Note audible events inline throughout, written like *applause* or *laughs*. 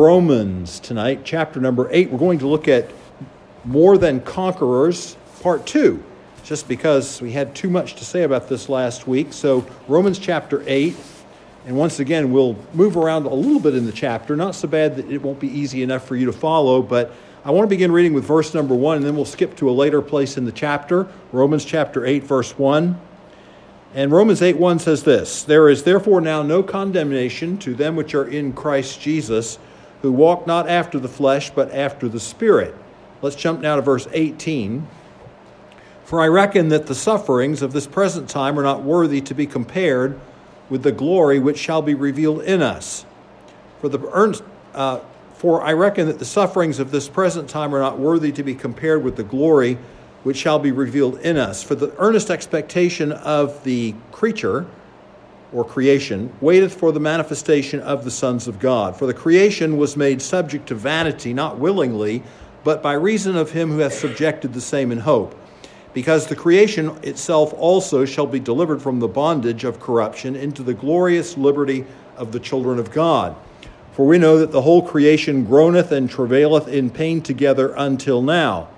Romans tonight, chapter number 8. We're going to look at More Than Conquerors, part 2, just because we had too much to say about this last week. So, Romans chapter 8, and once again, we'll move around a little bit in the chapter. Not so bad that it won't be easy enough for you to follow, but I want to begin reading with verse number 1, and then we'll skip to a later place in the chapter. Romans chapter 8, verse 1. And Romans 8 1 says this There is therefore now no condemnation to them which are in Christ Jesus who walk not after the flesh, but after the Spirit. Let's jump now to verse 18. For I reckon that the sufferings of this present time are not worthy to be compared with the glory which shall be revealed in us. For the earnest, uh, for I reckon that the sufferings of this present time are not worthy to be compared with the glory which shall be revealed in us. For the earnest expectation of the creature or creation, waiteth for the manifestation of the sons of God. For the creation was made subject to vanity, not willingly, but by reason of him who hath subjected the same in hope. Because the creation itself also shall be delivered from the bondage of corruption into the glorious liberty of the children of God. For we know that the whole creation groaneth and travaileth in pain together until now.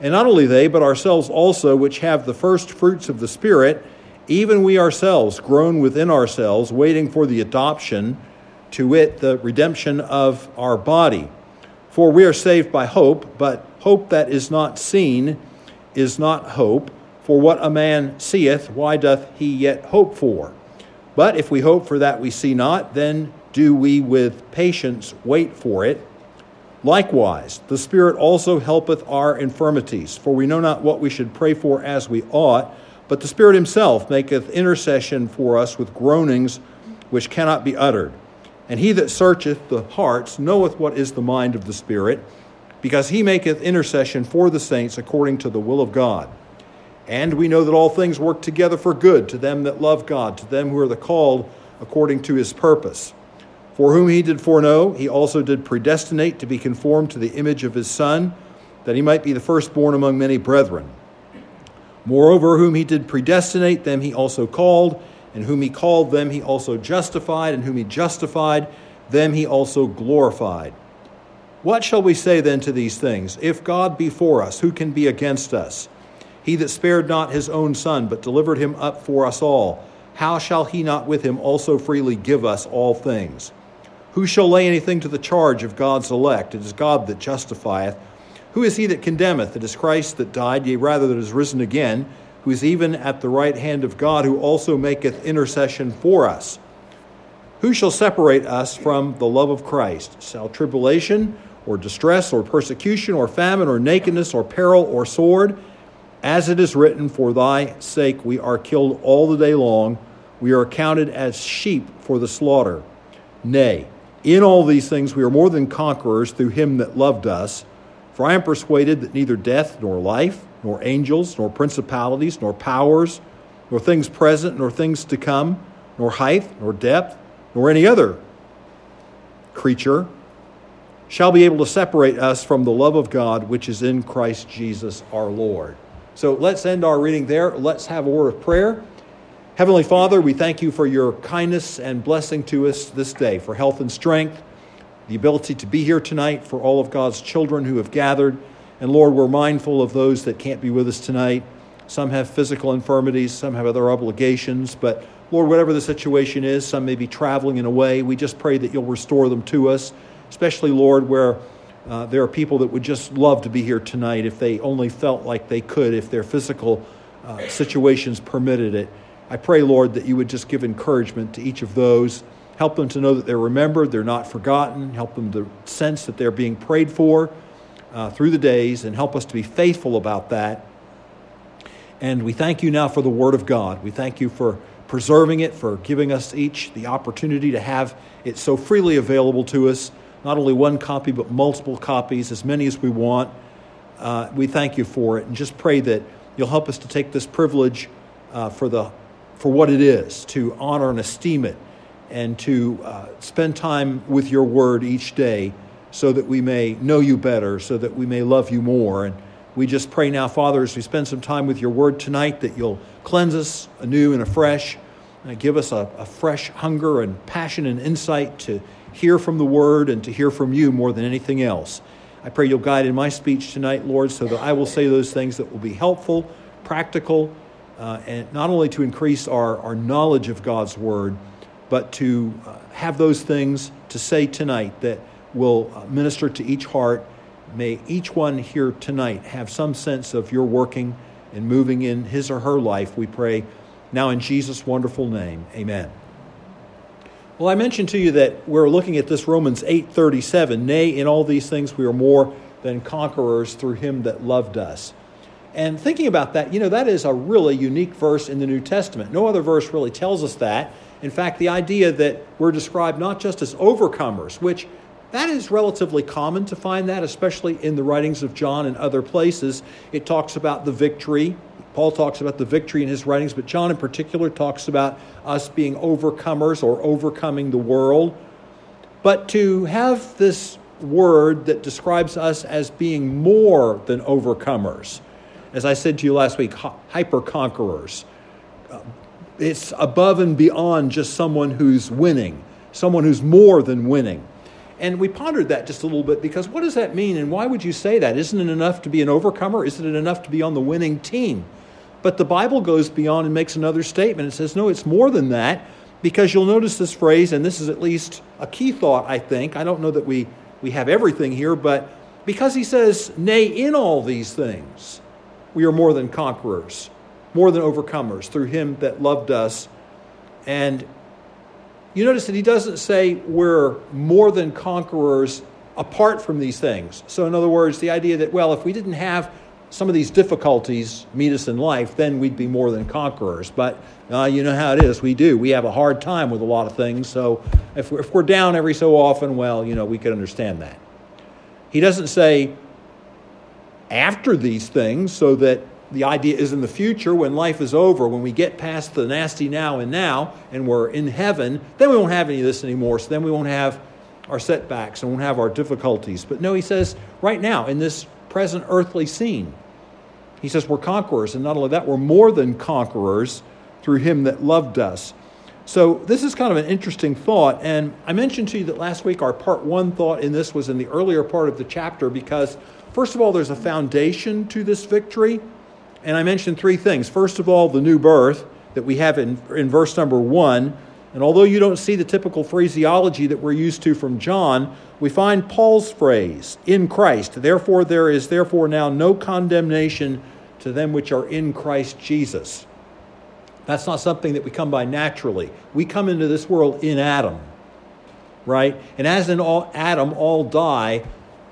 And not only they, but ourselves also, which have the first fruits of the Spirit, even we ourselves groan within ourselves, waiting for the adoption, to wit, the redemption of our body. For we are saved by hope, but hope that is not seen is not hope. For what a man seeth, why doth he yet hope for? But if we hope for that we see not, then do we with patience wait for it. Likewise, the Spirit also helpeth our infirmities, for we know not what we should pray for as we ought but the Spirit Himself maketh intercession for us with groanings which cannot be uttered. And he that searcheth the hearts knoweth what is the mind of the Spirit, because he maketh intercession for the saints according to the will of God. And we know that all things work together for good to them that love God, to them who are the called according to his purpose. For whom he did foreknow, he also did predestinate to be conformed to the image of his Son, that he might be the firstborn among many brethren. Moreover, whom he did predestinate, them he also called, and whom he called, them he also justified, and whom he justified, them he also glorified. What shall we say then to these things? If God be for us, who can be against us? He that spared not his own son, but delivered him up for us all, how shall he not with him also freely give us all things? Who shall lay anything to the charge of God's elect? It is God that justifieth. Who is he that condemneth? It is Christ that died, yea, rather that is risen again, who is even at the right hand of God, who also maketh intercession for us. Who shall separate us from the love of Christ? Shall tribulation, or distress, or persecution, or famine, or nakedness, or peril, or sword? As it is written, For thy sake we are killed all the day long, we are accounted as sheep for the slaughter. Nay, in all these things we are more than conquerors through him that loved us. For I am persuaded that neither death, nor life, nor angels, nor principalities, nor powers, nor things present, nor things to come, nor height, nor depth, nor any other creature shall be able to separate us from the love of God which is in Christ Jesus our Lord. So let's end our reading there. Let's have a word of prayer. Heavenly Father, we thank you for your kindness and blessing to us this day, for health and strength the ability to be here tonight for all of God's children who have gathered. And Lord, we're mindful of those that can't be with us tonight. Some have physical infirmities, some have other obligations. But Lord, whatever the situation is, some may be traveling in a way. We just pray that you'll restore them to us, especially, Lord, where uh, there are people that would just love to be here tonight if they only felt like they could, if their physical uh, situations permitted it. I pray, Lord, that you would just give encouragement to each of those. Help them to know that they're remembered, they're not forgotten. Help them to sense that they're being prayed for uh, through the days, and help us to be faithful about that. And we thank you now for the Word of God. We thank you for preserving it, for giving us each the opportunity to have it so freely available to us, not only one copy, but multiple copies, as many as we want. Uh, we thank you for it, and just pray that you'll help us to take this privilege uh, for, the, for what it is, to honor and esteem it and to uh, spend time with your word each day so that we may know you better, so that we may love you more. And we just pray now, Father, as we spend some time with your word tonight, that you'll cleanse us anew and afresh, and give us a, a fresh hunger and passion and insight to hear from the word and to hear from you more than anything else. I pray you'll guide in my speech tonight, Lord, so that I will say those things that will be helpful, practical, uh, and not only to increase our, our knowledge of God's word, but to uh, have those things to say tonight that will uh, minister to each heart. May each one here tonight have some sense of your working and moving in his or her life, we pray. Now, in Jesus' wonderful name, amen. Well, I mentioned to you that we're looking at this Romans 8:37, nay in all these things we are more than conquerors through him that loved us. And thinking about that, you know, that is a really unique verse in the New Testament. No other verse really tells us that. In fact, the idea that we're described not just as overcomers, which that is relatively common to find that, especially in the writings of John and other places. It talks about the victory. Paul talks about the victory in his writings, but John in particular talks about us being overcomers or overcoming the world. But to have this word that describes us as being more than overcomers, as I said to you last week, hyper conquerors, it's above and beyond just someone who's winning, someone who's more than winning. And we pondered that just a little bit because what does that mean and why would you say that? Isn't it enough to be an overcomer? Isn't it enough to be on the winning team? But the Bible goes beyond and makes another statement. It says, no, it's more than that because you'll notice this phrase, and this is at least a key thought, I think. I don't know that we, we have everything here, but because he says, nay, in all these things, we are more than conquerors, more than overcomers through him that loved us. And you notice that he doesn't say we're more than conquerors apart from these things. So, in other words, the idea that, well, if we didn't have some of these difficulties meet us in life, then we'd be more than conquerors. But uh, you know how it is. We do. We have a hard time with a lot of things. So, if we're, if we're down every so often, well, you know, we could understand that. He doesn't say after these things so that the idea is in the future, when life is over, when we get past the nasty now and now, and we're in heaven, then we won't have any of this anymore. So then we won't have our setbacks and won't have our difficulties. But no, he says, right now, in this present earthly scene, he says we're conquerors. And not only that, we're more than conquerors through him that loved us. So this is kind of an interesting thought. And I mentioned to you that last week our part one thought in this was in the earlier part of the chapter because, first of all, there's a foundation to this victory. And I mentioned three things. First of all, the new birth that we have in, in verse number one. And although you don't see the typical phraseology that we're used to from John, we find Paul's phrase, in Christ. Therefore, there is therefore now no condemnation to them which are in Christ Jesus. That's not something that we come by naturally. We come into this world in Adam, right? And as in all Adam all die,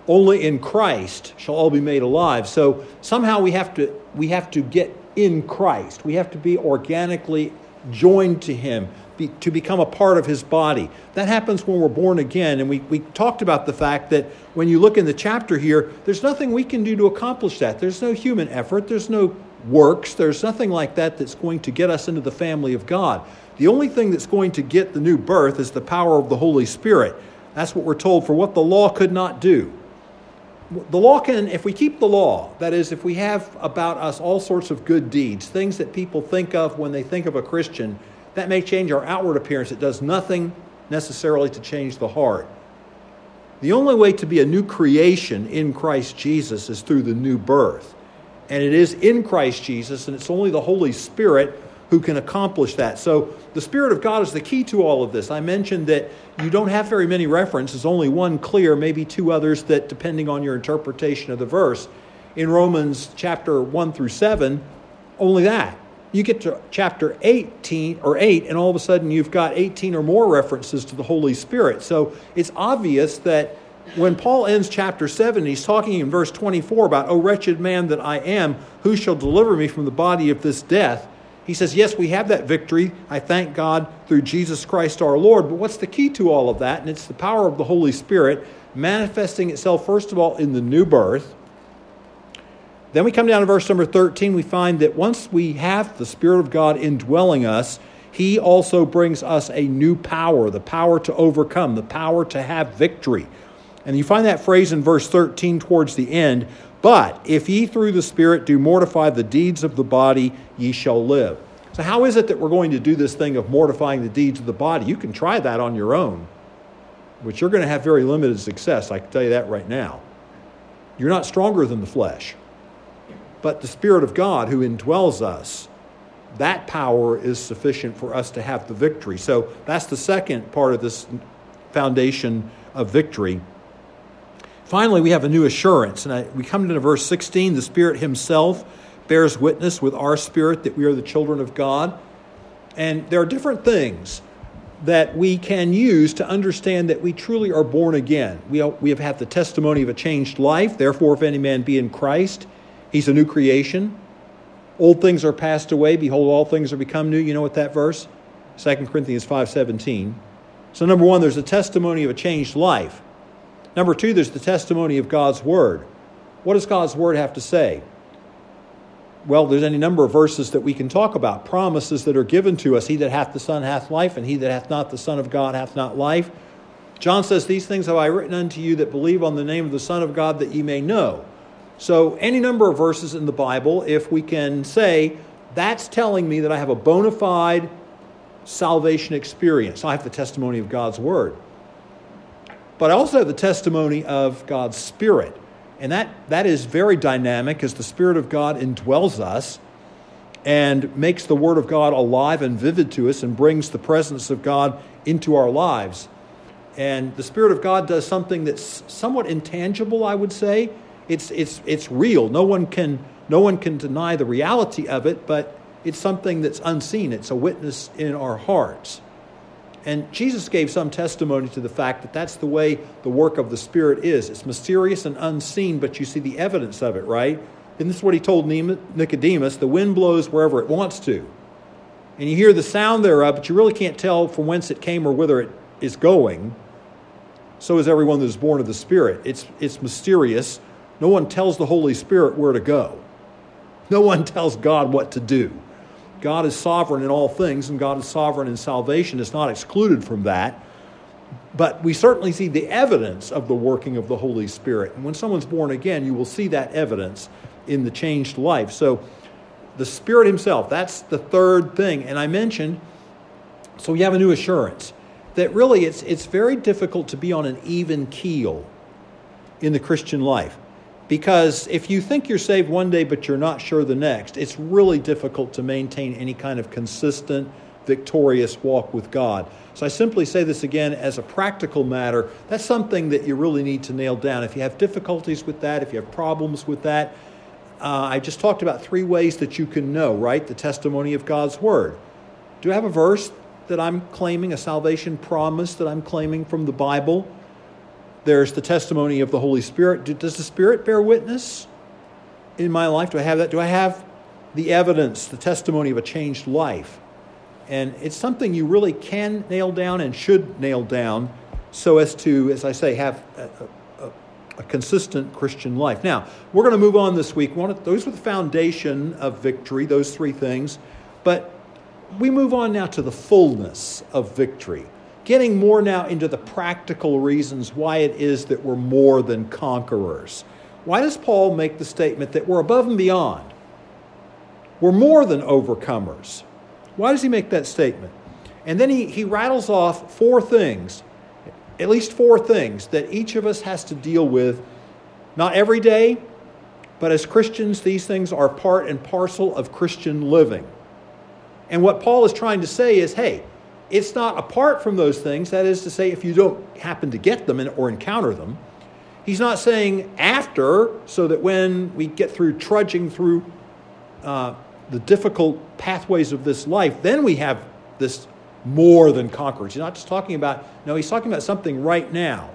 only in Christ shall all be made alive. So somehow we have to we have to get in Christ. We have to be organically joined to him be, to become a part of his body. That happens when we're born again. And we, we talked about the fact that when you look in the chapter here, there's nothing we can do to accomplish that. There's no human effort, there's no works, there's nothing like that that's going to get us into the family of God. The only thing that's going to get the new birth is the power of the Holy Spirit. That's what we're told for what the law could not do the law can, if we keep the law, that is, if we have about us all sorts of good deeds, things that people think of when they think of a Christian, that may change our outward appearance. It does nothing necessarily to change the heart. The only way to be a new creation in Christ Jesus is through the new birth. And it is in Christ Jesus, and it's only the Holy Spirit who can accomplish that. So the Spirit of God is the key to all of this. I mentioned that you don't have very many references, only one clear, maybe two others that, depending on your interpretation of the verse. In Romans chapter 1 through 7, only that. You get to chapter 18 or 8, and all of a sudden you've got 18 or more references to the Holy Spirit. So it's obvious that when Paul ends chapter 7, he's talking in verse 24 about, O wretched man that I am, who shall deliver me from the body of this death? He says, Yes, we have that victory. I thank God through Jesus Christ our Lord. But what's the key to all of that? And it's the power of the Holy Spirit manifesting itself, first of all, in the new birth. Then we come down to verse number 13. We find that once we have the Spirit of God indwelling us, He also brings us a new power the power to overcome, the power to have victory. And you find that phrase in verse 13 towards the end but if ye through the Spirit do mortify the deeds of the body, ye shall live. So, how is it that we're going to do this thing of mortifying the deeds of the body? You can try that on your own. but you're going to have very limited success. I can tell you that right now. You're not stronger than the flesh. But the Spirit of God who indwells us, that power is sufficient for us to have the victory. So that's the second part of this foundation of victory. Finally, we have a new assurance. And I, we come to verse 16 the Spirit Himself bears witness with our spirit that we are the children of God. And there are different things that we can use to understand that we truly are born again. We, we have had the testimony of a changed life. Therefore, if any man be in Christ, he's a new creation. Old things are passed away. Behold, all things are become new. You know what that verse? 2 Corinthians 5.17. So number one, there's a testimony of a changed life. Number two, there's the testimony of God's Word. What does God's Word have to say? well, there's any number of verses that we can talk about, promises that are given to us. He that hath the Son hath life, and he that hath not the Son of God hath not life. John says, These things have I written unto you that believe on the name of the Son of God, that ye may know. So, any number of verses in the Bible, if we can say, that's telling me that I have a bona fide salvation experience. I have the testimony of God's Word. But I also have the testimony of God's Spirit. And that, that is very dynamic as the Spirit of God indwells us and makes the Word of God alive and vivid to us and brings the presence of God into our lives. And the Spirit of God does something that's somewhat intangible, I would say. It's, it's, it's real. No one, can, no one can deny the reality of it, but it's something that's unseen. It's a witness in our hearts. And Jesus gave some testimony to the fact that that's the way the work of the Spirit is. It's mysterious and unseen, but you see the evidence of it, right? And this is what he told Nicodemus the wind blows wherever it wants to. And you hear the sound thereof, but you really can't tell from whence it came or whither it is going. So is everyone that is born of the Spirit. It's, it's mysterious. No one tells the Holy Spirit where to go, no one *laughs* tells God what to do. God is sovereign in all things, and God is sovereign in salvation. It's not excluded from that. But we certainly see the evidence of the working of the Holy Spirit. And when someone's born again, you will see that evidence in the changed life. So the Spirit Himself, that's the third thing. And I mentioned, so we have a new assurance that really it's, it's very difficult to be on an even keel in the Christian life. Because if you think you're saved one day but you're not sure the next, it's really difficult to maintain any kind of consistent, victorious walk with God. So I simply say this again as a practical matter. That's something that you really need to nail down. If you have difficulties with that, if you have problems with that, uh, I just talked about three ways that you can know, right? The testimony of God's Word. Do I have a verse that I'm claiming, a salvation promise that I'm claiming from the Bible? There's the testimony of the Holy Spirit. Does the Spirit bear witness in my life? Do I have that? Do I have the evidence, the testimony of a changed life? And it's something you really can nail down and should nail down so as to, as I say, have a, a, a consistent Christian life. Now, we're going to move on this week. One, those were the foundation of victory, those three things. But we move on now to the fullness of victory getting more now into the practical reasons why it is that we're more than conquerors. Why does Paul make the statement that we're above and beyond? We're more than overcomers. Why does he make that statement? And then he, he rattles off four things, at least four things, that each of us has to deal with, not every day, but as Christians, these things are part and parcel of Christian living. And what Paul is trying to say is hey, it's not apart from those things. That is to say, if you don't happen to get them or encounter them. He's not saying after, so that when we get through trudging through uh, the difficult pathways of this life, then we have this more than conquerors. He's not just talking about, no, he's talking about something right now.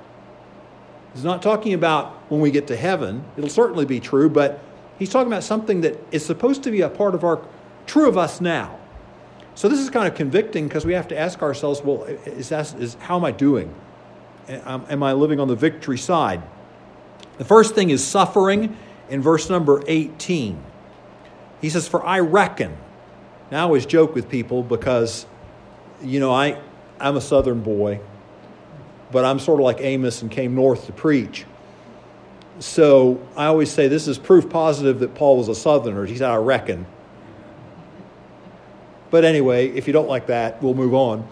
He's not talking about when we get to heaven. It'll certainly be true, but he's talking about something that is supposed to be a part of our, true of us now. So this is kind of convicting because we have to ask ourselves, well, is, that, is how am I doing? Am I living on the victory side? The first thing is suffering in verse number 18. He says, For I reckon. Now I always joke with people because, you know, I, I'm a southern boy, but I'm sort of like Amos and came north to preach. So I always say this is proof positive that Paul was a southerner. He said, I reckon. But anyway, if you don't like that, we'll move on.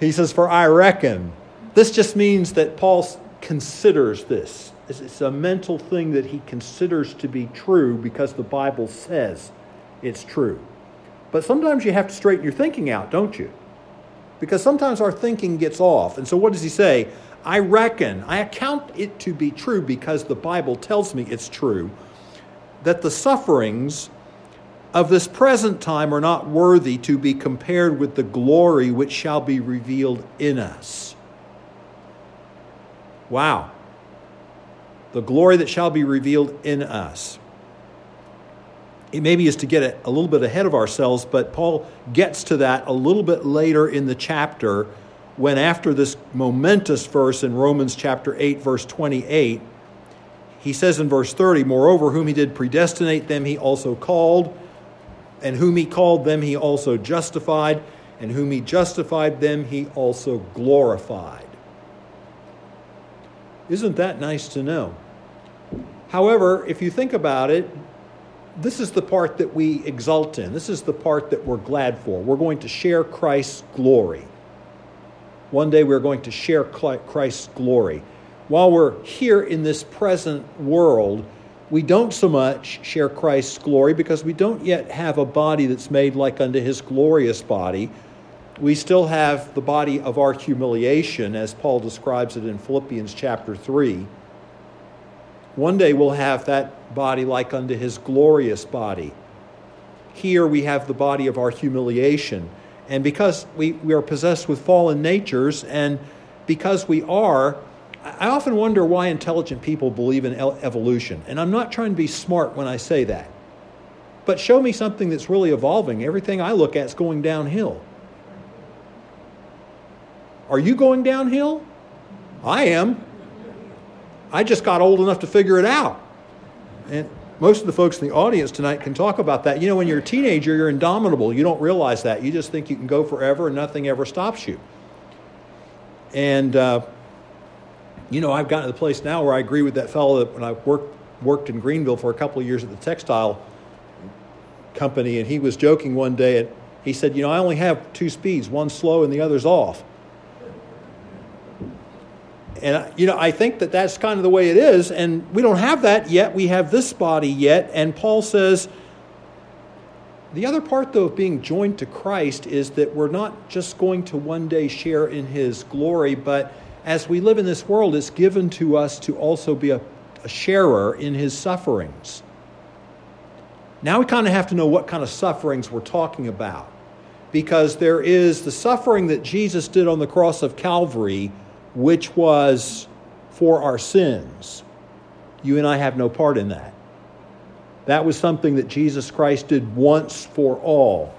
He says, For I reckon. This just means that Paul considers this. It's a mental thing that he considers to be true because the Bible says it's true. But sometimes you have to straighten your thinking out, don't you? Because sometimes our thinking gets off. And so what does he say? I reckon, I account it to be true because the Bible tells me it's true, that the sufferings of this present time are not worthy to be compared with the glory which shall be revealed in us. Wow. The glory that shall be revealed in us. It maybe is to get a little bit ahead of ourselves, but Paul gets to that a little bit later in the chapter when, after this momentous verse in Romans chapter 8, verse 28, he says in verse 30, Moreover, whom he did predestinate, them he also called and whom he called them he also justified, and whom he justified them he also glorified. Isn't that nice to know? However, if you think about it, this is the part that we exult in. This is the part that we're glad for. We're going to share Christ's glory. One day we're going to share Christ's glory. While we're here in this present world, we don't so much share Christ's glory because we don't yet have a body that's made like unto his glorious body. We still have the body of our humiliation, as Paul describes it in Philippians chapter 3. One day we'll have that body like unto his glorious body. Here we have the body of our humiliation. And because we, we are possessed with fallen natures, and because we are, I often wonder why intelligent people believe in evolution. And I'm not trying to be smart when I say that. But show me something that's really evolving. Everything I look at is going downhill. Are you going downhill? I am. I just got old enough to figure it out. And most of the folks in the audience tonight can talk about that. You know, when you're a teenager, you're indomitable. You don't realize that. You just think you can go forever and nothing ever stops you. And uh, you know, I've gotten to the place now where I agree with that fellow that when I worked worked in Greenville for a couple of years at the textile company, and he was joking one day, and he said, "You know, I only have two speeds, one slow and the other's off." And you know, I think that that's kind of the way it is, and we don't have that yet. We have this body yet, and Paul says. The other part, though, of being joined to Christ is that we're not just going to one day share in his glory, but as we live in this world, it's given to us to also be a, a sharer in his sufferings. Now we kind of have to know what kind of sufferings we're talking about. Because there is the suffering that Jesus did on the cross of Calvary, which was for our sins. You and I have no part in that. That was something that Jesus Christ did once for all.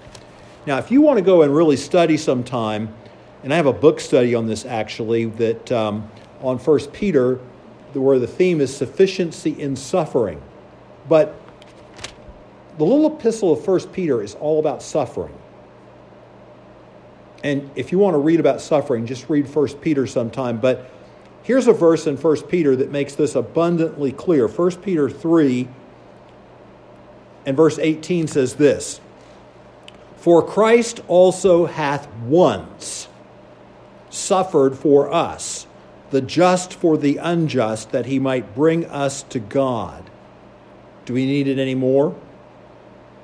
Now, if you want to go and really study sometime, and I have a book study on this actually that um, on First Peter, where the theme is sufficiency in suffering. But the little epistle of First Peter is all about suffering. And if you want to read about suffering, just read First Peter sometime. But here's a verse in First Peter that makes this abundantly clear. First Peter 3 and verse 18 says this For Christ also hath once suffered for us, the just for the unjust, that he might bring us to God. Do we need it anymore?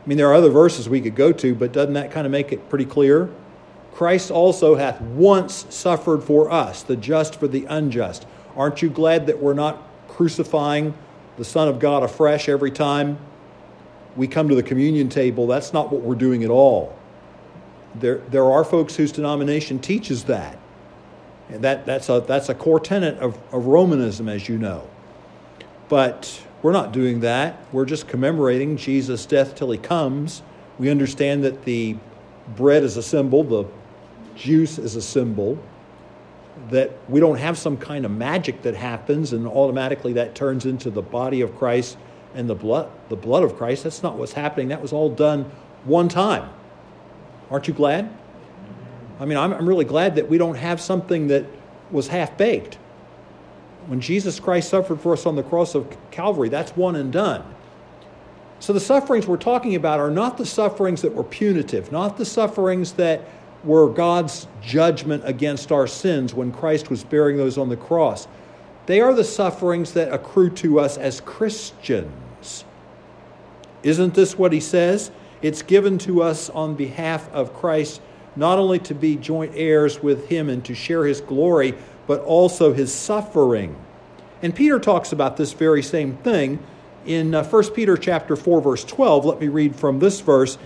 I mean, there are other verses we could go to, but doesn't that kind of make it pretty clear? Christ also hath once suffered for us, the just for the unjust. Aren't you glad that we're not crucifying the Son of God afresh every time we come to the communion table? That's not what we're doing at all. There, there are folks whose denomination teaches that. And that, that's, a, that's a core tenet of, of Romanism, as you know. But we're not doing that. We're just commemorating Jesus' death till he comes. We understand that the bread is a symbol, the juice is a symbol, that we don't have some kind of magic that happens and automatically that turns into the body of Christ and the blood, the blood of Christ. That's not what's happening. That was all done one time. Aren't you glad? I mean, I'm, I'm really glad that we don't have something that was half baked. When Jesus Christ suffered for us on the cross of Calvary, that's one and done. So the sufferings we're talking about are not the sufferings that were punitive, not the sufferings that were God's judgment against our sins when Christ was bearing those on the cross. They are the sufferings that accrue to us as Christians. Isn't this what he says? It's given to us on behalf of Christ, not only to be joint heirs with him and to share his glory, but also his suffering. And Peter talks about this very same thing in 1 uh, Peter chapter 4 verse 12. Let me read from this verse.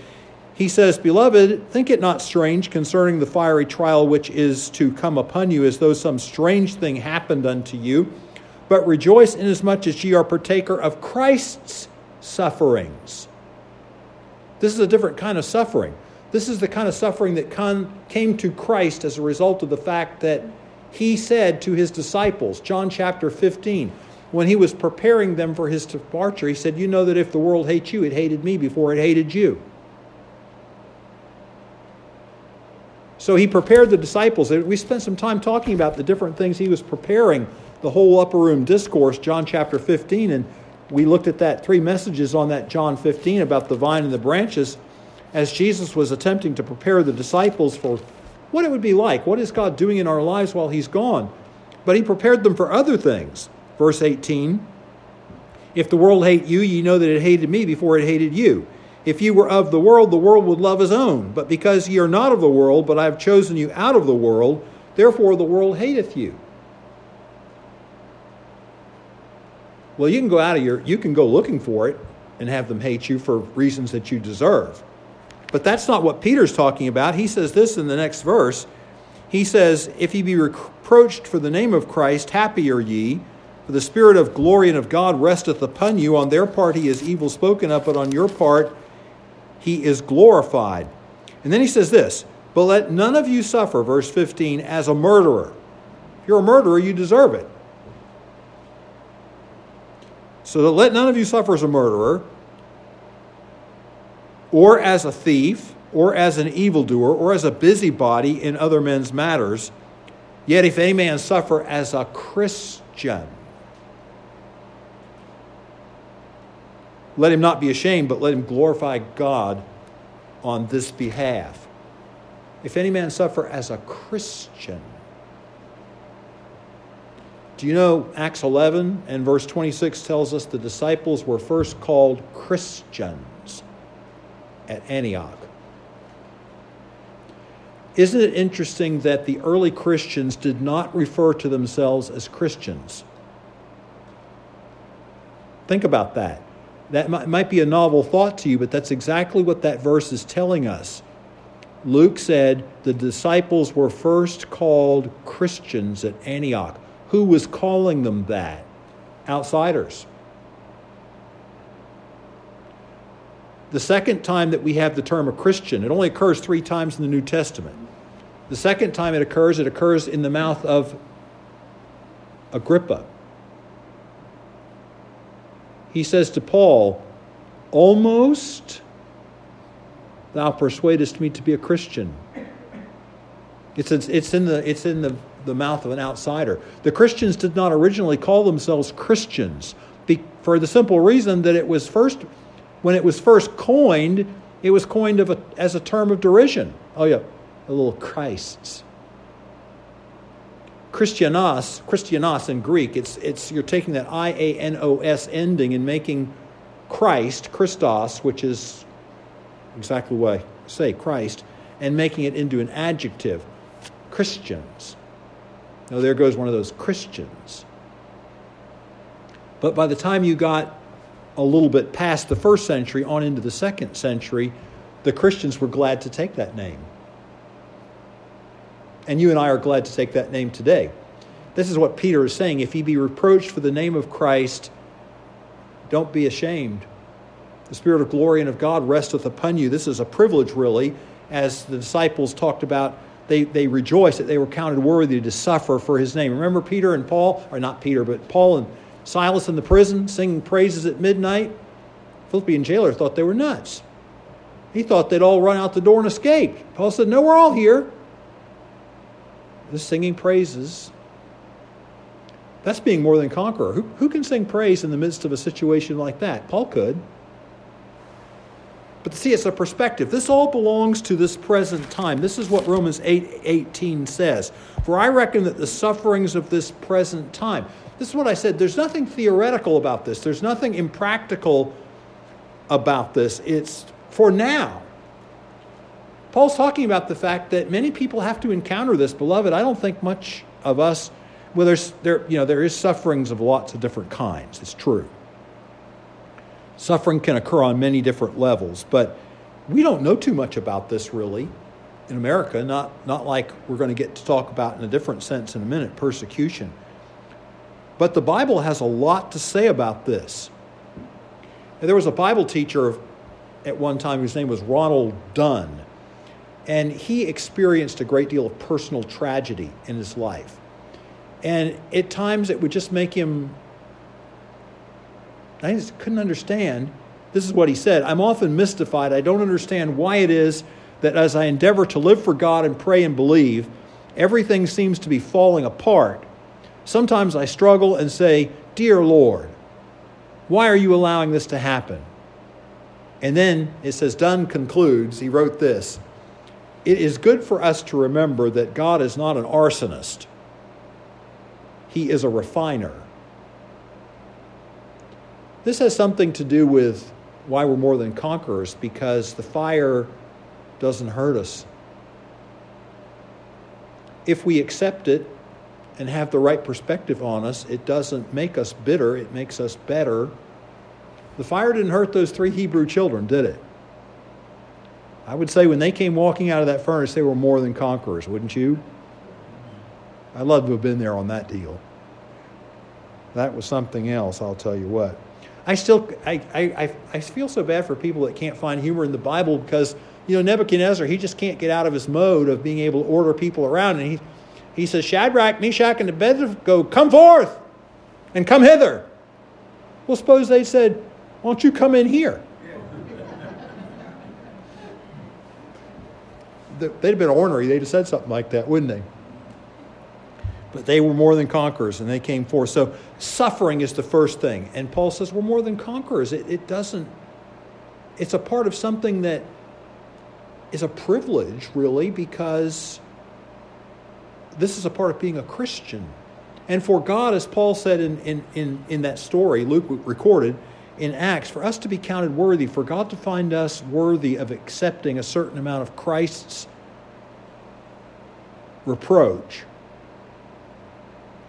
He says, Beloved, think it not strange concerning the fiery trial which is to come upon you, as though some strange thing happened unto you, but rejoice inasmuch as ye are partaker of Christ's sufferings. This is a different kind of suffering. This is the kind of suffering that came to Christ as a result of the fact that he said to his disciples, John chapter 15, when he was preparing them for his departure, he said, You know that if the world hates you, it hated me before it hated you. So he prepared the disciples. We spent some time talking about the different things he was preparing, the whole upper room discourse, John chapter 15. And we looked at that three messages on that John 15 about the vine and the branches as Jesus was attempting to prepare the disciples for what it would be like. What is God doing in our lives while he's gone? But he prepared them for other things. Verse 18 If the world hate you, ye know that it hated me before it hated you. If you were of the world, the world would love his own. But because ye are not of the world, but I have chosen you out of the world, therefore the world hateth you. Well, you can go out of your, you can go looking for it and have them hate you for reasons that you deserve. But that's not what Peter's talking about. He says this in the next verse. He says, If ye be reproached for the name of Christ, happy are ye, for the Spirit of glory and of God resteth upon you. On their part he is evil spoken of, but on your part he is glorified. And then he says this, but let none of you suffer, verse 15, as a murderer. If you're a murderer, you deserve it. So let none of you suffer as a murderer, or as a thief, or as an evildoer, or as a busybody in other men's matters. Yet if a man suffer as a Christian, Let him not be ashamed, but let him glorify God on this behalf. If any man suffer as a Christian, do you know Acts 11 and verse 26 tells us the disciples were first called Christians at Antioch? Isn't it interesting that the early Christians did not refer to themselves as Christians? Think about that. That might be a novel thought to you, but that's exactly what that verse is telling us. Luke said the disciples were first called Christians at Antioch. Who was calling them that? Outsiders. The second time that we have the term a Christian, it only occurs three times in the New Testament. The second time it occurs, it occurs in the mouth of Agrippa he says to Paul, Almost thou persuadest me to be a Christian. It's, it's in, the, it's in the, the mouth of an outsider. The Christians did not originally call themselves Christians for the simple reason that it was first, when it was first coined, it was coined a, as a term of derision. Oh, yeah, a little Christs. Christianos, Christianos in Greek, it's, it's, you're taking that I A N O S ending and making Christ, Christos, which is exactly what I say, Christ, and making it into an adjective. Christians. Now, there goes one of those Christians. But by the time you got a little bit past the first century on into the second century, the Christians were glad to take that name. And you and I are glad to take that name today. This is what Peter is saying. If he be reproached for the name of Christ, don't be ashamed. The Spirit of glory and of God resteth upon you. This is a privilege, really, as the disciples talked about. They, they rejoiced that they were counted worthy to suffer for his name. Remember Peter and Paul, or not Peter, but Paul and Silas in the prison singing praises at midnight? Philippian jailer thought they were nuts. He thought they'd all run out the door and escape. Paul said, No, we're all here the singing praises. That's being more than conqueror. Who, who can sing praise in the midst of a situation like that? Paul could. But see, it's a perspective. This all belongs to this present time. This is what Romans 8 18 says. For I reckon that the sufferings of this present time, this is what I said, there's nothing theoretical about this, there's nothing impractical about this. It's for now. Paul's talking about the fact that many people have to encounter this. Beloved, I don't think much of us, well, there's, there, you know, there is sufferings of lots of different kinds. It's true. Suffering can occur on many different levels, but we don't know too much about this really in America, not, not like we're going to get to talk about in a different sense in a minute persecution. But the Bible has a lot to say about this. There was a Bible teacher at one time whose name was Ronald Dunn, and he experienced a great deal of personal tragedy in his life. And at times it would just make him I just couldn't understand. This is what he said I'm often mystified. I don't understand why it is that as I endeavor to live for God and pray and believe, everything seems to be falling apart. Sometimes I struggle and say, Dear Lord, why are you allowing this to happen? And then it says, Dunn concludes, he wrote this It is good for us to remember that God is not an arsonist, He is a refiner. This has something to do with why we're more than conquerors, because the fire doesn't hurt us. If we accept it and have the right perspective on us, it doesn't make us bitter, it makes us better. The fire didn't hurt those three Hebrew children, did it? I would say when they came walking out of that furnace, they were more than conquerors, wouldn't you? I'd love to have been there on that deal. That was something else, I'll tell you what. I still I, I, I feel so bad for people that can't find humor in the Bible because you know Nebuchadnezzar he just can't get out of his mode of being able to order people around and he he says Shadrach, Meshach, and Abednego come forth and come hither. Well, suppose they said, "Why don't you come in here?" *laughs* They'd have been ornery. They'd have said something like that, wouldn't they? but they were more than conquerors and they came forth. So suffering is the first thing. And Paul says we're more than conquerors. It, it doesn't, it's a part of something that is a privilege, really, because this is a part of being a Christian. And for God, as Paul said in, in, in, in that story, Luke recorded in Acts, for us to be counted worthy, for God to find us worthy of accepting a certain amount of Christ's reproach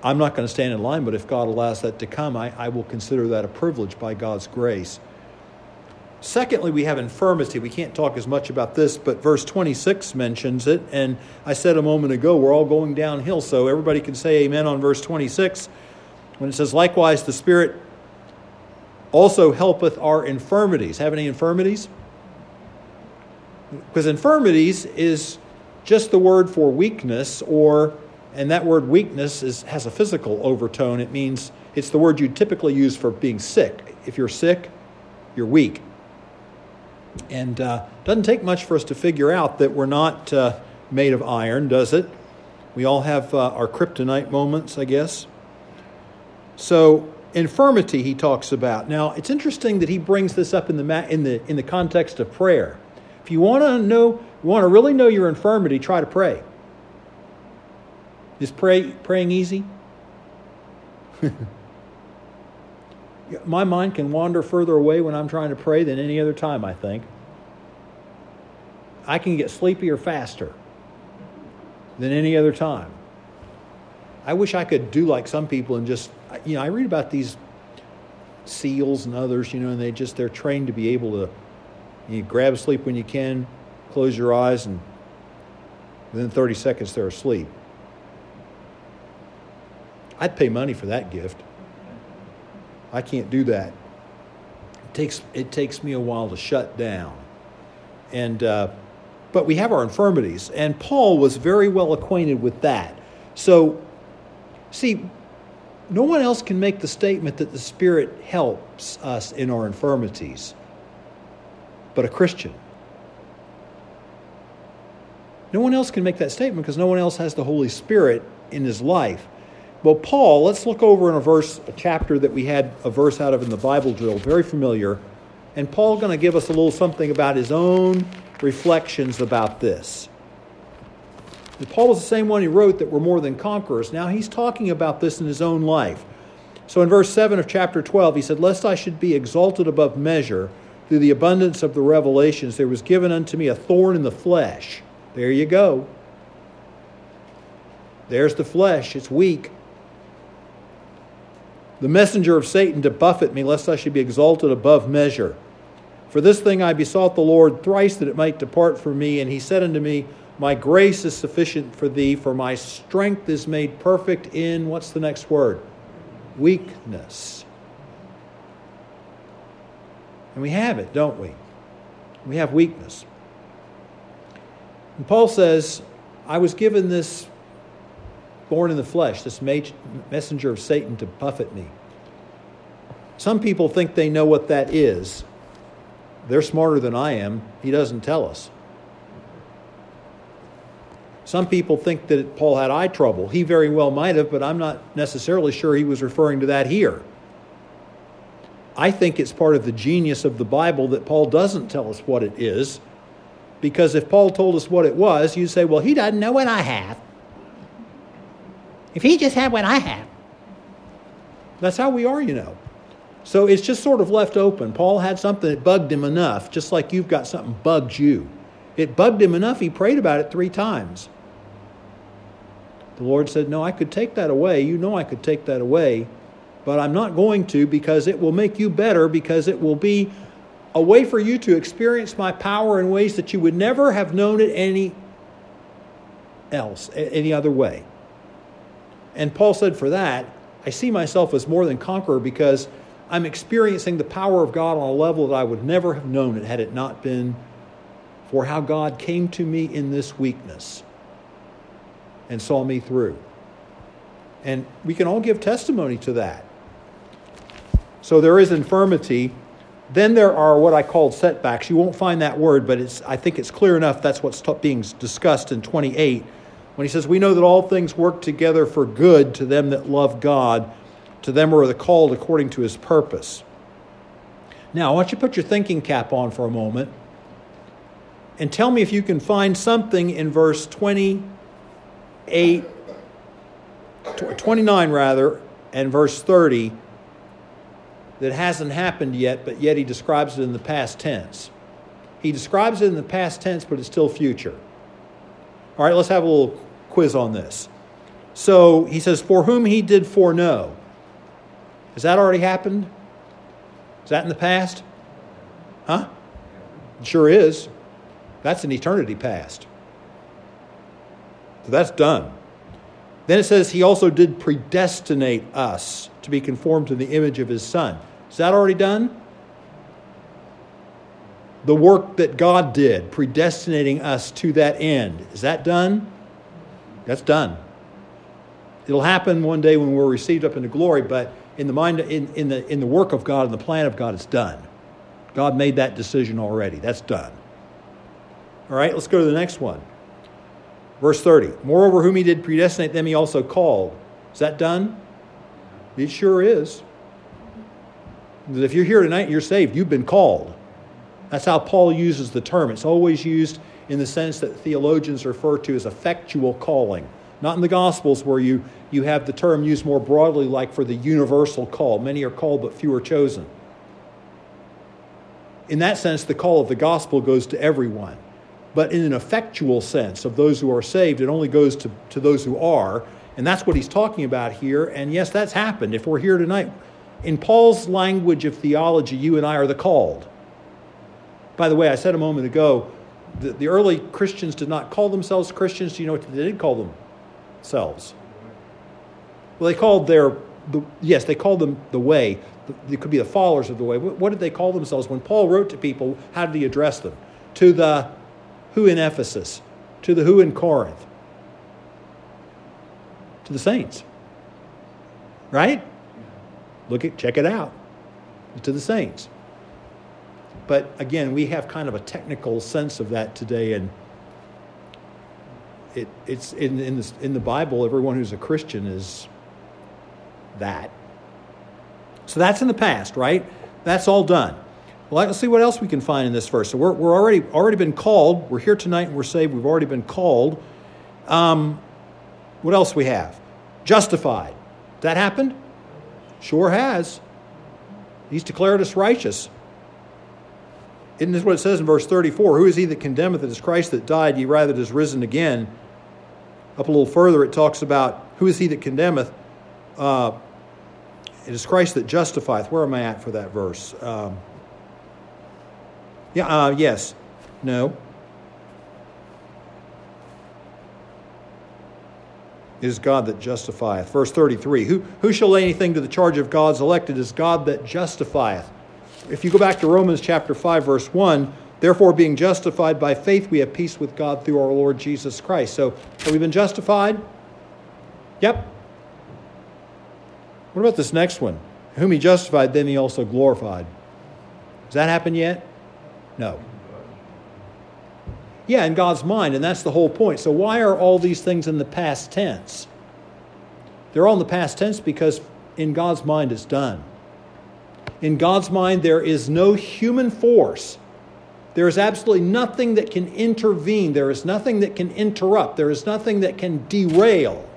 I'm not going to stand in line, but if God allows that to come, I, I will consider that a privilege by God's grace. Secondly, we have infirmity. We can't talk as much about this, but verse 26 mentions it. And I said a moment ago, we're all going downhill, so everybody can say amen on verse 26 when it says, Likewise, the Spirit also helpeth our infirmities. Have any infirmities? Because infirmities is just the word for weakness or and that word weakness is, has a physical overtone. It means it's the word you typically use for being sick. If you're sick, you're weak. And uh, doesn't take much for us to figure out that we're not uh, made of iron, does it? We all have uh, our kryptonite moments, I guess. So infirmity he talks about. Now it's interesting that he brings this up in the ma- in the in the context of prayer. If you want to know, want to really know your infirmity, try to pray. Is pray, praying easy? *laughs* My mind can wander further away when I'm trying to pray than any other time, I think. I can get sleepier faster than any other time. I wish I could do like some people and just, you know, I read about these seals and others, you know, and they just, they're trained to be able to, you grab sleep when you can, close your eyes, and within 30 seconds they're asleep. I'd pay money for that gift. I can't do that. It takes, it takes me a while to shut down. And, uh, but we have our infirmities, and Paul was very well acquainted with that. So, see, no one else can make the statement that the Spirit helps us in our infirmities but a Christian. No one else can make that statement because no one else has the Holy Spirit in his life. Well, Paul, let's look over in a verse, a chapter that we had a verse out of in the Bible drill, very familiar. And Paul's going to give us a little something about his own reflections about this. And Paul was the same one who wrote that we're more than conquerors. Now he's talking about this in his own life. So in verse 7 of chapter 12, he said, Lest I should be exalted above measure through the abundance of the revelations, there was given unto me a thorn in the flesh. There you go. There's the flesh, it's weak. The messenger of Satan to buffet me, lest I should be exalted above measure. For this thing I besought the Lord thrice that it might depart from me. And he said unto me, My grace is sufficient for thee, for my strength is made perfect in, what's the next word? Weakness. And we have it, don't we? We have weakness. And Paul says, I was given this born in the flesh, this messenger of Satan to buffet me. Some people think they know what that is. They're smarter than I am. He doesn't tell us. Some people think that Paul had eye trouble. He very well might have, but I'm not necessarily sure he was referring to that here. I think it's part of the genius of the Bible that Paul doesn't tell us what it is, because if Paul told us what it was, you'd say, well, he doesn't know what I have. If he just had what I have. That's how we are, you know. So it's just sort of left open. Paul had something that bugged him enough, just like you've got something bugged you. It bugged him enough, he prayed about it three times. The Lord said, No, I could take that away. You know I could take that away, but I'm not going to because it will make you better, because it will be a way for you to experience my power in ways that you would never have known it any else, any other way. And Paul said, For that, I see myself as more than conqueror because I'm experiencing the power of God on a level that I would never have known it had it not been for how God came to me in this weakness and saw me through. And we can all give testimony to that. So there is infirmity. Then there are what I called setbacks. You won't find that word, but it's, I think it's clear enough that's what's being discussed in 28 when he says, We know that all things work together for good to them that love God to them who are the called according to his purpose. Now, I want you to put your thinking cap on for a moment and tell me if you can find something in verse 28, 29 rather, and verse 30 that hasn't happened yet, but yet he describes it in the past tense. He describes it in the past tense, but it's still future. All right, let's have a little quiz on this. So he says, For whom he did foreknow. Has that already happened? Is that in the past? Huh? It sure is. That's an eternity past. So that's done. Then it says, He also did predestinate us to be conformed to the image of His Son. Is that already done? The work that God did, predestinating us to that end, is that done? That's done. It'll happen one day when we're received up into glory, but in the mind in, in the in the work of God and the plan of God, it's done. God made that decision already. That's done. All right, let's go to the next one. Verse 30. Moreover, whom he did predestinate, them he also called. Is that done? It sure is. If you're here tonight and you're saved, you've been called. That's how Paul uses the term. It's always used in the sense that theologians refer to as effectual calling. Not in the Gospels where you, you have the term used more broadly, like for the universal call. Many are called, but few are chosen. In that sense, the call of the gospel goes to everyone. But in an effectual sense of those who are saved, it only goes to, to those who are. And that's what he's talking about here. And yes, that's happened. If we're here tonight, in Paul's language of theology, you and I are the called. By the way, I said a moment ago, the, the early Christians did not call themselves Christians. Do you know what they did call themselves? Well, they called their, the, yes, they called them the way. It could be the followers of the way. What did they call themselves? When Paul wrote to people, how did he address them? To the who in Ephesus, to the who in Corinth, to the saints. Right? Look at, check it out. To the saints. But again, we have kind of a technical sense of that today, and it, it's in, in, the, in the Bible, everyone who's a Christian is that. So that's in the past, right? That's all done. Well, let's see what else we can find in this verse. So we're, we're already already been called. We're here tonight and we're saved. We've already been called. Um, what else we have? Justified. That happened? Sure has. He's declared us righteous. Isn't this what it says in verse 34? Who is he that condemneth? It is Christ that died, ye rather that is risen again. Up a little further, it talks about who is he that condemneth? Uh, it is Christ that justifieth. Where am I at for that verse? Um, yeah, uh, yes. No. It is God that justifieth. Verse 33 who, who shall lay anything to the charge of God's elect? It is God that justifieth. If you go back to Romans chapter 5, verse 1, therefore, being justified by faith, we have peace with God through our Lord Jesus Christ. So, have we been justified? Yep. What about this next one? Whom he justified, then he also glorified. Has that happened yet? No. Yeah, in God's mind, and that's the whole point. So, why are all these things in the past tense? They're all in the past tense because in God's mind it's done. In God's mind, there is no human force. There is absolutely nothing that can intervene. There is nothing that can interrupt. There is nothing that can derail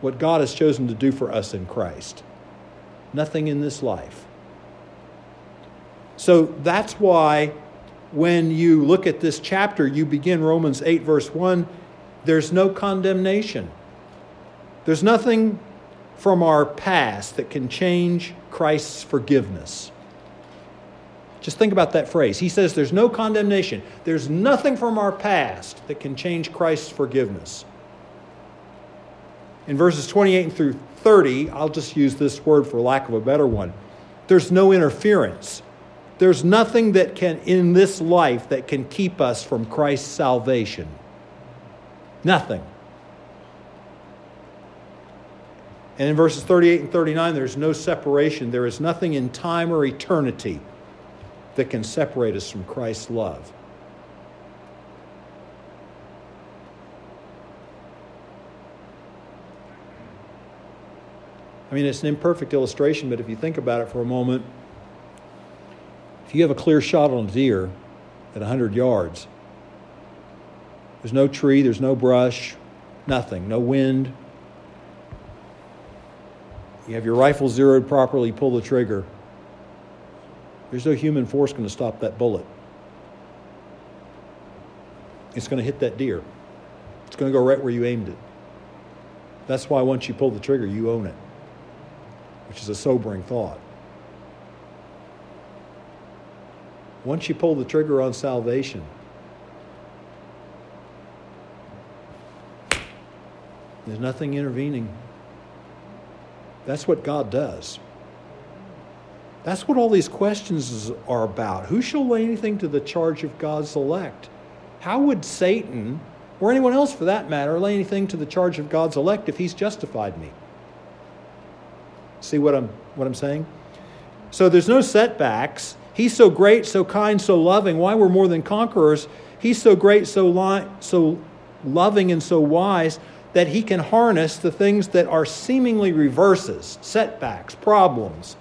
what God has chosen to do for us in Christ. Nothing in this life. So that's why when you look at this chapter, you begin Romans 8, verse 1, there's no condemnation. There's nothing from our past that can change Christ's forgiveness. Just think about that phrase. He says there's no condemnation. There's nothing from our past that can change Christ's forgiveness. In verses 28 through 30, I'll just use this word for lack of a better one. There's no interference. There's nothing that can, in this life, that can keep us from Christ's salvation. Nothing. And in verses 38 and 39, there's no separation. There is nothing in time or eternity that can separate us from Christ's love. I mean, it's an imperfect illustration, but if you think about it for a moment, if you have a clear shot on a deer at 100 yards, there's no tree, there's no brush, nothing, no wind, you have your rifle zeroed properly, pull the trigger. There's no human force going to stop that bullet. It's going to hit that deer. It's going to go right where you aimed it. That's why once you pull the trigger, you own it, which is a sobering thought. Once you pull the trigger on salvation, there's nothing intervening. That's what God does. That's what all these questions are about. Who shall lay anything to the charge of God's elect? How would Satan, or anyone else for that matter, lay anything to the charge of God's elect if he's justified me? See what I'm, what I'm saying? So there's no setbacks. He's so great, so kind, so loving. Why we're more than conquerors? He's so great, so, li- so loving, and so wise that he can harness the things that are seemingly reverses, setbacks, problems,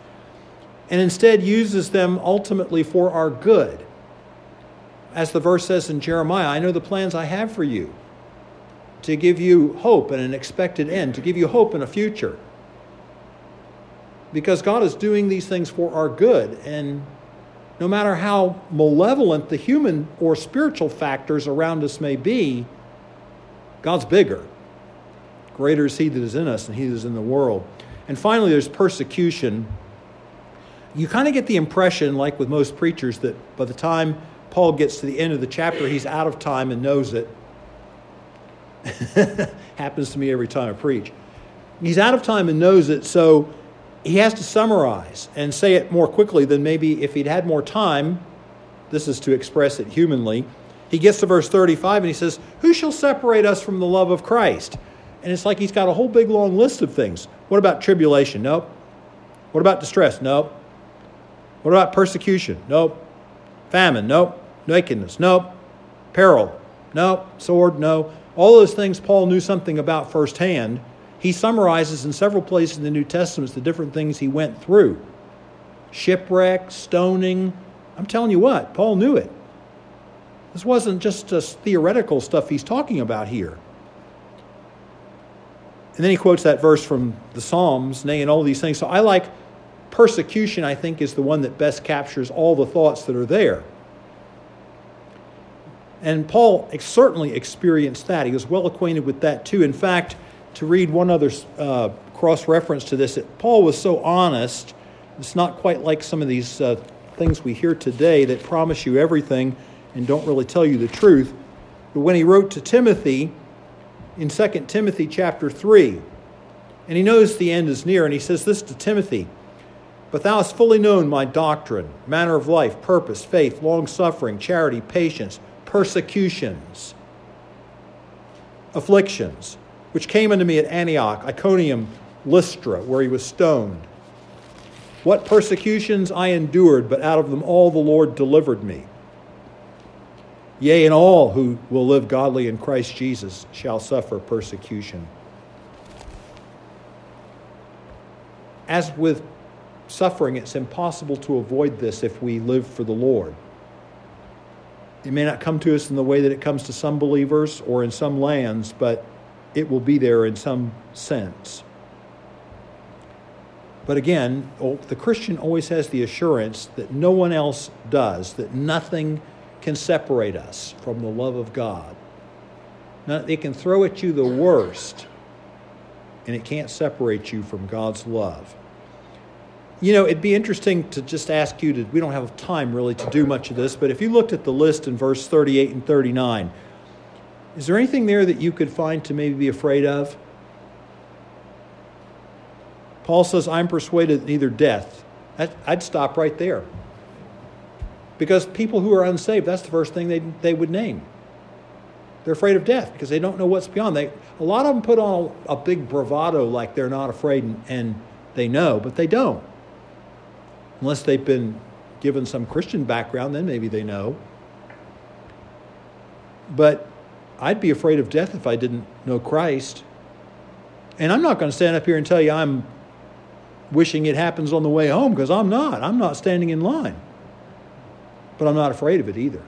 and instead uses them ultimately for our good. As the verse says in Jeremiah, I know the plans I have for you to give you hope and an expected end, to give you hope in a future. Because God is doing these things for our good. And no matter how malevolent the human or spiritual factors around us may be, God's bigger. Greater is he that is in us than he that is in the world. And finally, there's persecution. You kind of get the impression, like with most preachers, that by the time Paul gets to the end of the chapter, he's out of time and knows it. *laughs* Happens to me every time I preach. He's out of time and knows it, so he has to summarize and say it more quickly than maybe if he'd had more time. This is to express it humanly. He gets to verse 35 and he says, Who shall separate us from the love of Christ? And it's like he's got a whole big long list of things. What about tribulation? Nope. What about distress? Nope. What about persecution? Nope. Famine? Nope. Nakedness? Nope. Peril? Nope. Sword? No. All those things Paul knew something about firsthand. He summarizes in several places in the New Testament the different things he went through. shipwreck, stoning. I'm telling you what, Paul knew it. This wasn't just, theoretical stuff he's talking about here. And then he quotes that verse from the Psalms, nay, and all these things. So I like persecution, I think, is the one that best captures all the thoughts that are there. And Paul certainly experienced that. He was well acquainted with that too. In fact, to read one other uh, cross reference to this, Paul was so honest. It's not quite like some of these uh, things we hear today that promise you everything and don't really tell you the truth. But when he wrote to Timothy in 2 Timothy chapter 3, and he knows the end is near, and he says this to Timothy But thou hast fully known my doctrine, manner of life, purpose, faith, long suffering, charity, patience, persecutions, afflictions, which came unto me at Antioch, Iconium, Lystra, where he was stoned. What persecutions I endured, but out of them all the Lord delivered me. Yea, and all who will live godly in Christ Jesus shall suffer persecution. As with suffering, it's impossible to avoid this if we live for the Lord. It may not come to us in the way that it comes to some believers or in some lands, but it will be there in some sense. But again, the Christian always has the assurance that no one else does, that nothing can separate us from the love of God. Now, it can throw at you the worst, and it can't separate you from God's love. You know, it'd be interesting to just ask you to, we don't have time really to do much of this, but if you looked at the list in verse 38 and 39, is there anything there that you could find to maybe be afraid of? Paul says, I'm persuaded neither death. I'd stop right there. Because people who are unsaved, that's the first thing they, they would name. They're afraid of death because they don't know what's beyond. They, a lot of them put on a, a big bravado like they're not afraid and, and they know, but they don't. Unless they've been given some Christian background, then maybe they know. But I'd be afraid of death if I didn't know Christ. And I'm not going to stand up here and tell you I'm wishing it happens on the way home because I'm not. I'm not standing in line but I'm not afraid of it either.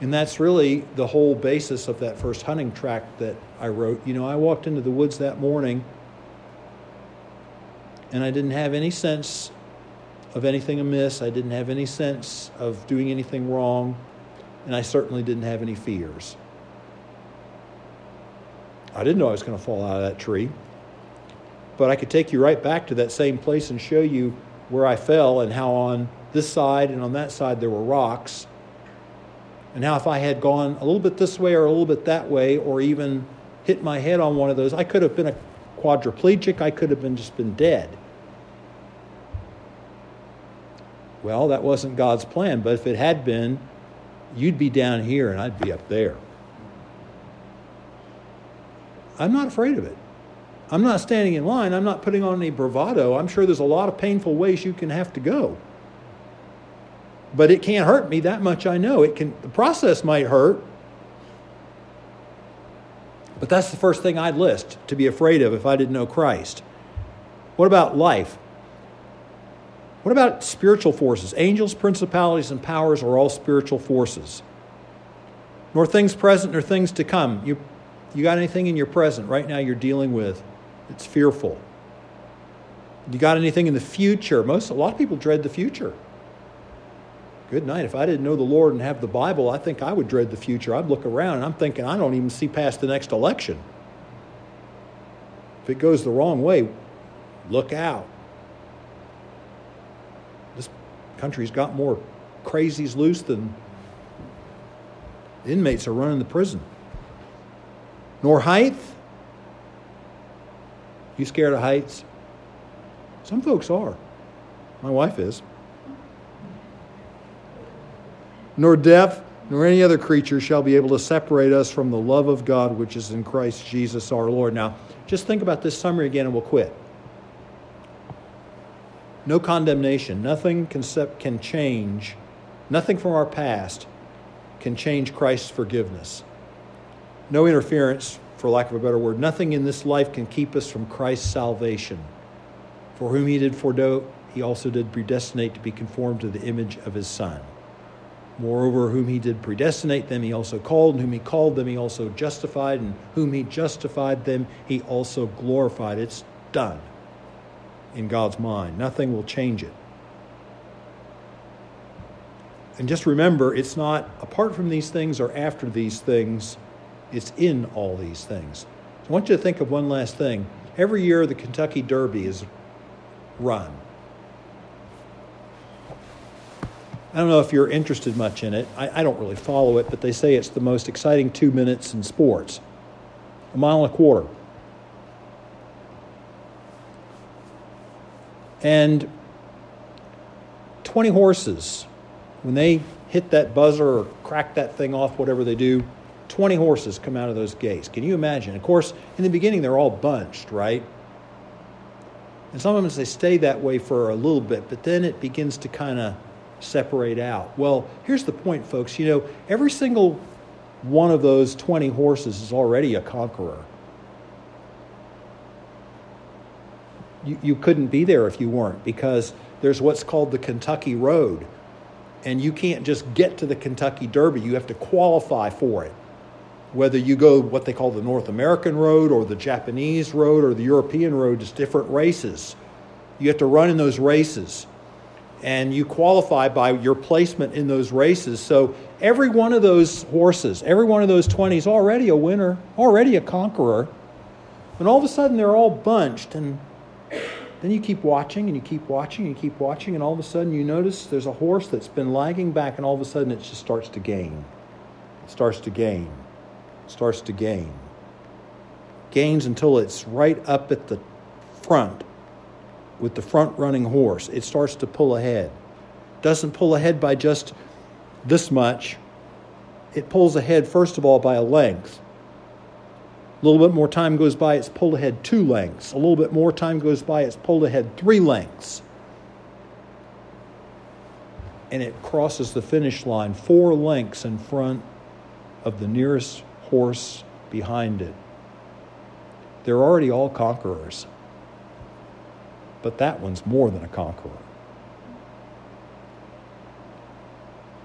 And that's really the whole basis of that first hunting tract that I wrote. You know, I walked into the woods that morning and I didn't have any sense of anything amiss. I didn't have any sense of doing anything wrong. And I certainly didn't have any fears. I didn't know I was going to fall out of that tree. But I could take you right back to that same place and show you where I fell and how on this side and on that side there were rocks. And how if I had gone a little bit this way or a little bit that way, or even hit my head on one of those, I could have been a quadriplegic. I could have been just been dead. Well, that wasn't God's plan, but if it had been, you'd be down here and I'd be up there. I'm not afraid of it. I'm not standing in line. I'm not putting on any bravado. I'm sure there's a lot of painful ways you can have to go. But it can't hurt me that much i know. It can the process might hurt. But that's the first thing i'd list to be afraid of if i didn't know christ. What about life? What about spiritual forces? Angels principalities and powers are all spiritual forces. Nor things present nor things to come. You you got anything in your present right now you're dealing with it's fearful you got anything in the future most a lot of people dread the future good night. If I didn't know the Lord and have the Bible, I think I would dread the future. I'd look around and I'm thinking, I don't even see past the next election. If it goes the wrong way, look out. This country's got more crazies loose than inmates are running the prison. Nor height. You scared of heights? Some folks are. My wife is nor death, nor any other creature shall be able to separate us from the love of God which is in Christ Jesus our Lord. Now, just think about this summary again and we'll quit. No condemnation. Nothing concept can change. Nothing from our past can change Christ's forgiveness. No interference, for lack of a better word. Nothing in this life can keep us from Christ's salvation For whom he did foreknow, he also did predestinate to be conformed to the image of his Son. Moreover, whom he did predestinate, them he also called, and whom he called, them he also justified, and whom he justified, them he also glorified. It's done in God's mind. Nothing will change it. And just remember, it's not apart from these things or after these things, it's in all these things. I want you to think of one last thing. Every year, the Kentucky Derby is run. I don't know if you're interested much in it. I, I, don't really follow it, but they say it's the most exciting two minutes in sports. A mile and a quarter. And 20 horses, when they hit that buzzer or crack that thing off, whatever they do, 20 horses come out of those gates. Can you imagine? Of course, in the beginning, they're all bunched, right? And sometimes they stay that way for a little bit, but then it begins to kind of separate out. Well, here's the point, folks. You know, every single one of those 20 horses is already a conqueror. You, you couldn't be there if you weren't, because there's what's called the Kentucky Road. And you can't just get to the Kentucky Derby, you have to qualify for it. Whether you go what they call the North American Road or the Japanese Road or the European Road, it's different races. You have to run in those races and you qualify by your placement in those races. So every one of those horses, every one of those 20s already a winner, already a conqueror. And all of a sudden they're all bunched and then you keep watching and you keep watching and you keep watching and all of a sudden you notice there's a horse that's been lagging back and all of a sudden it just starts to gain. It starts to gain. Starts to gain. Gains until it's right up at the front with the front running horse, it starts to pull ahead. Doesn't pull ahead by just this much. It pulls ahead, first of all, by a length. A little bit more time goes by, it's pulled ahead two lengths. A little bit more time goes by, it's pulled ahead three lengths. And it crosses the finish line four lengths in front of the nearest horse behind it. They're already all conquerors but that one's more than a conqueror.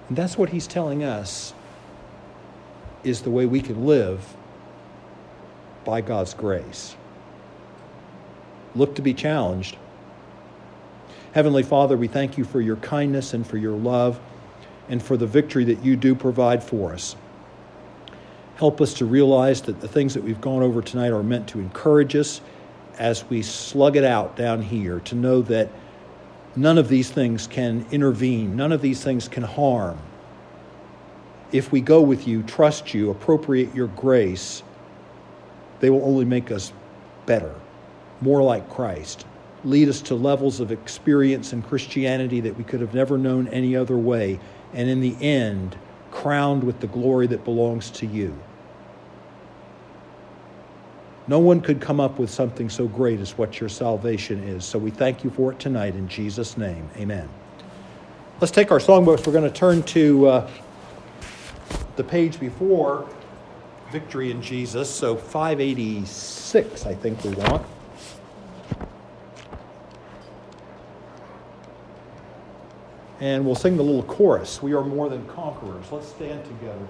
And that's what he's telling us is the way we can live by God's grace. Look to be challenged. Heavenly Father, we thank you for your kindness and for your love and for the victory that you do provide for us. Help us to realize that the things that we've gone over tonight are meant to encourage us as we slug it out down here to know that none of these things can intervene, none of these things can harm. If we go with you, trust you, appropriate your grace, they will only make us better, more like Christ, lead us to levels of experience in Christianity that we could have never known any other way, and in the end, crowned with the glory that belongs to you. No one could come up with something so great as what your salvation is. So we thank you for it tonight in Jesus' name. Amen. Let's take our songbooks. We're going to turn to uh, the page before Victory in Jesus. So 586, I think we want. And we'll sing the little chorus We are more than conquerors. Let's stand together.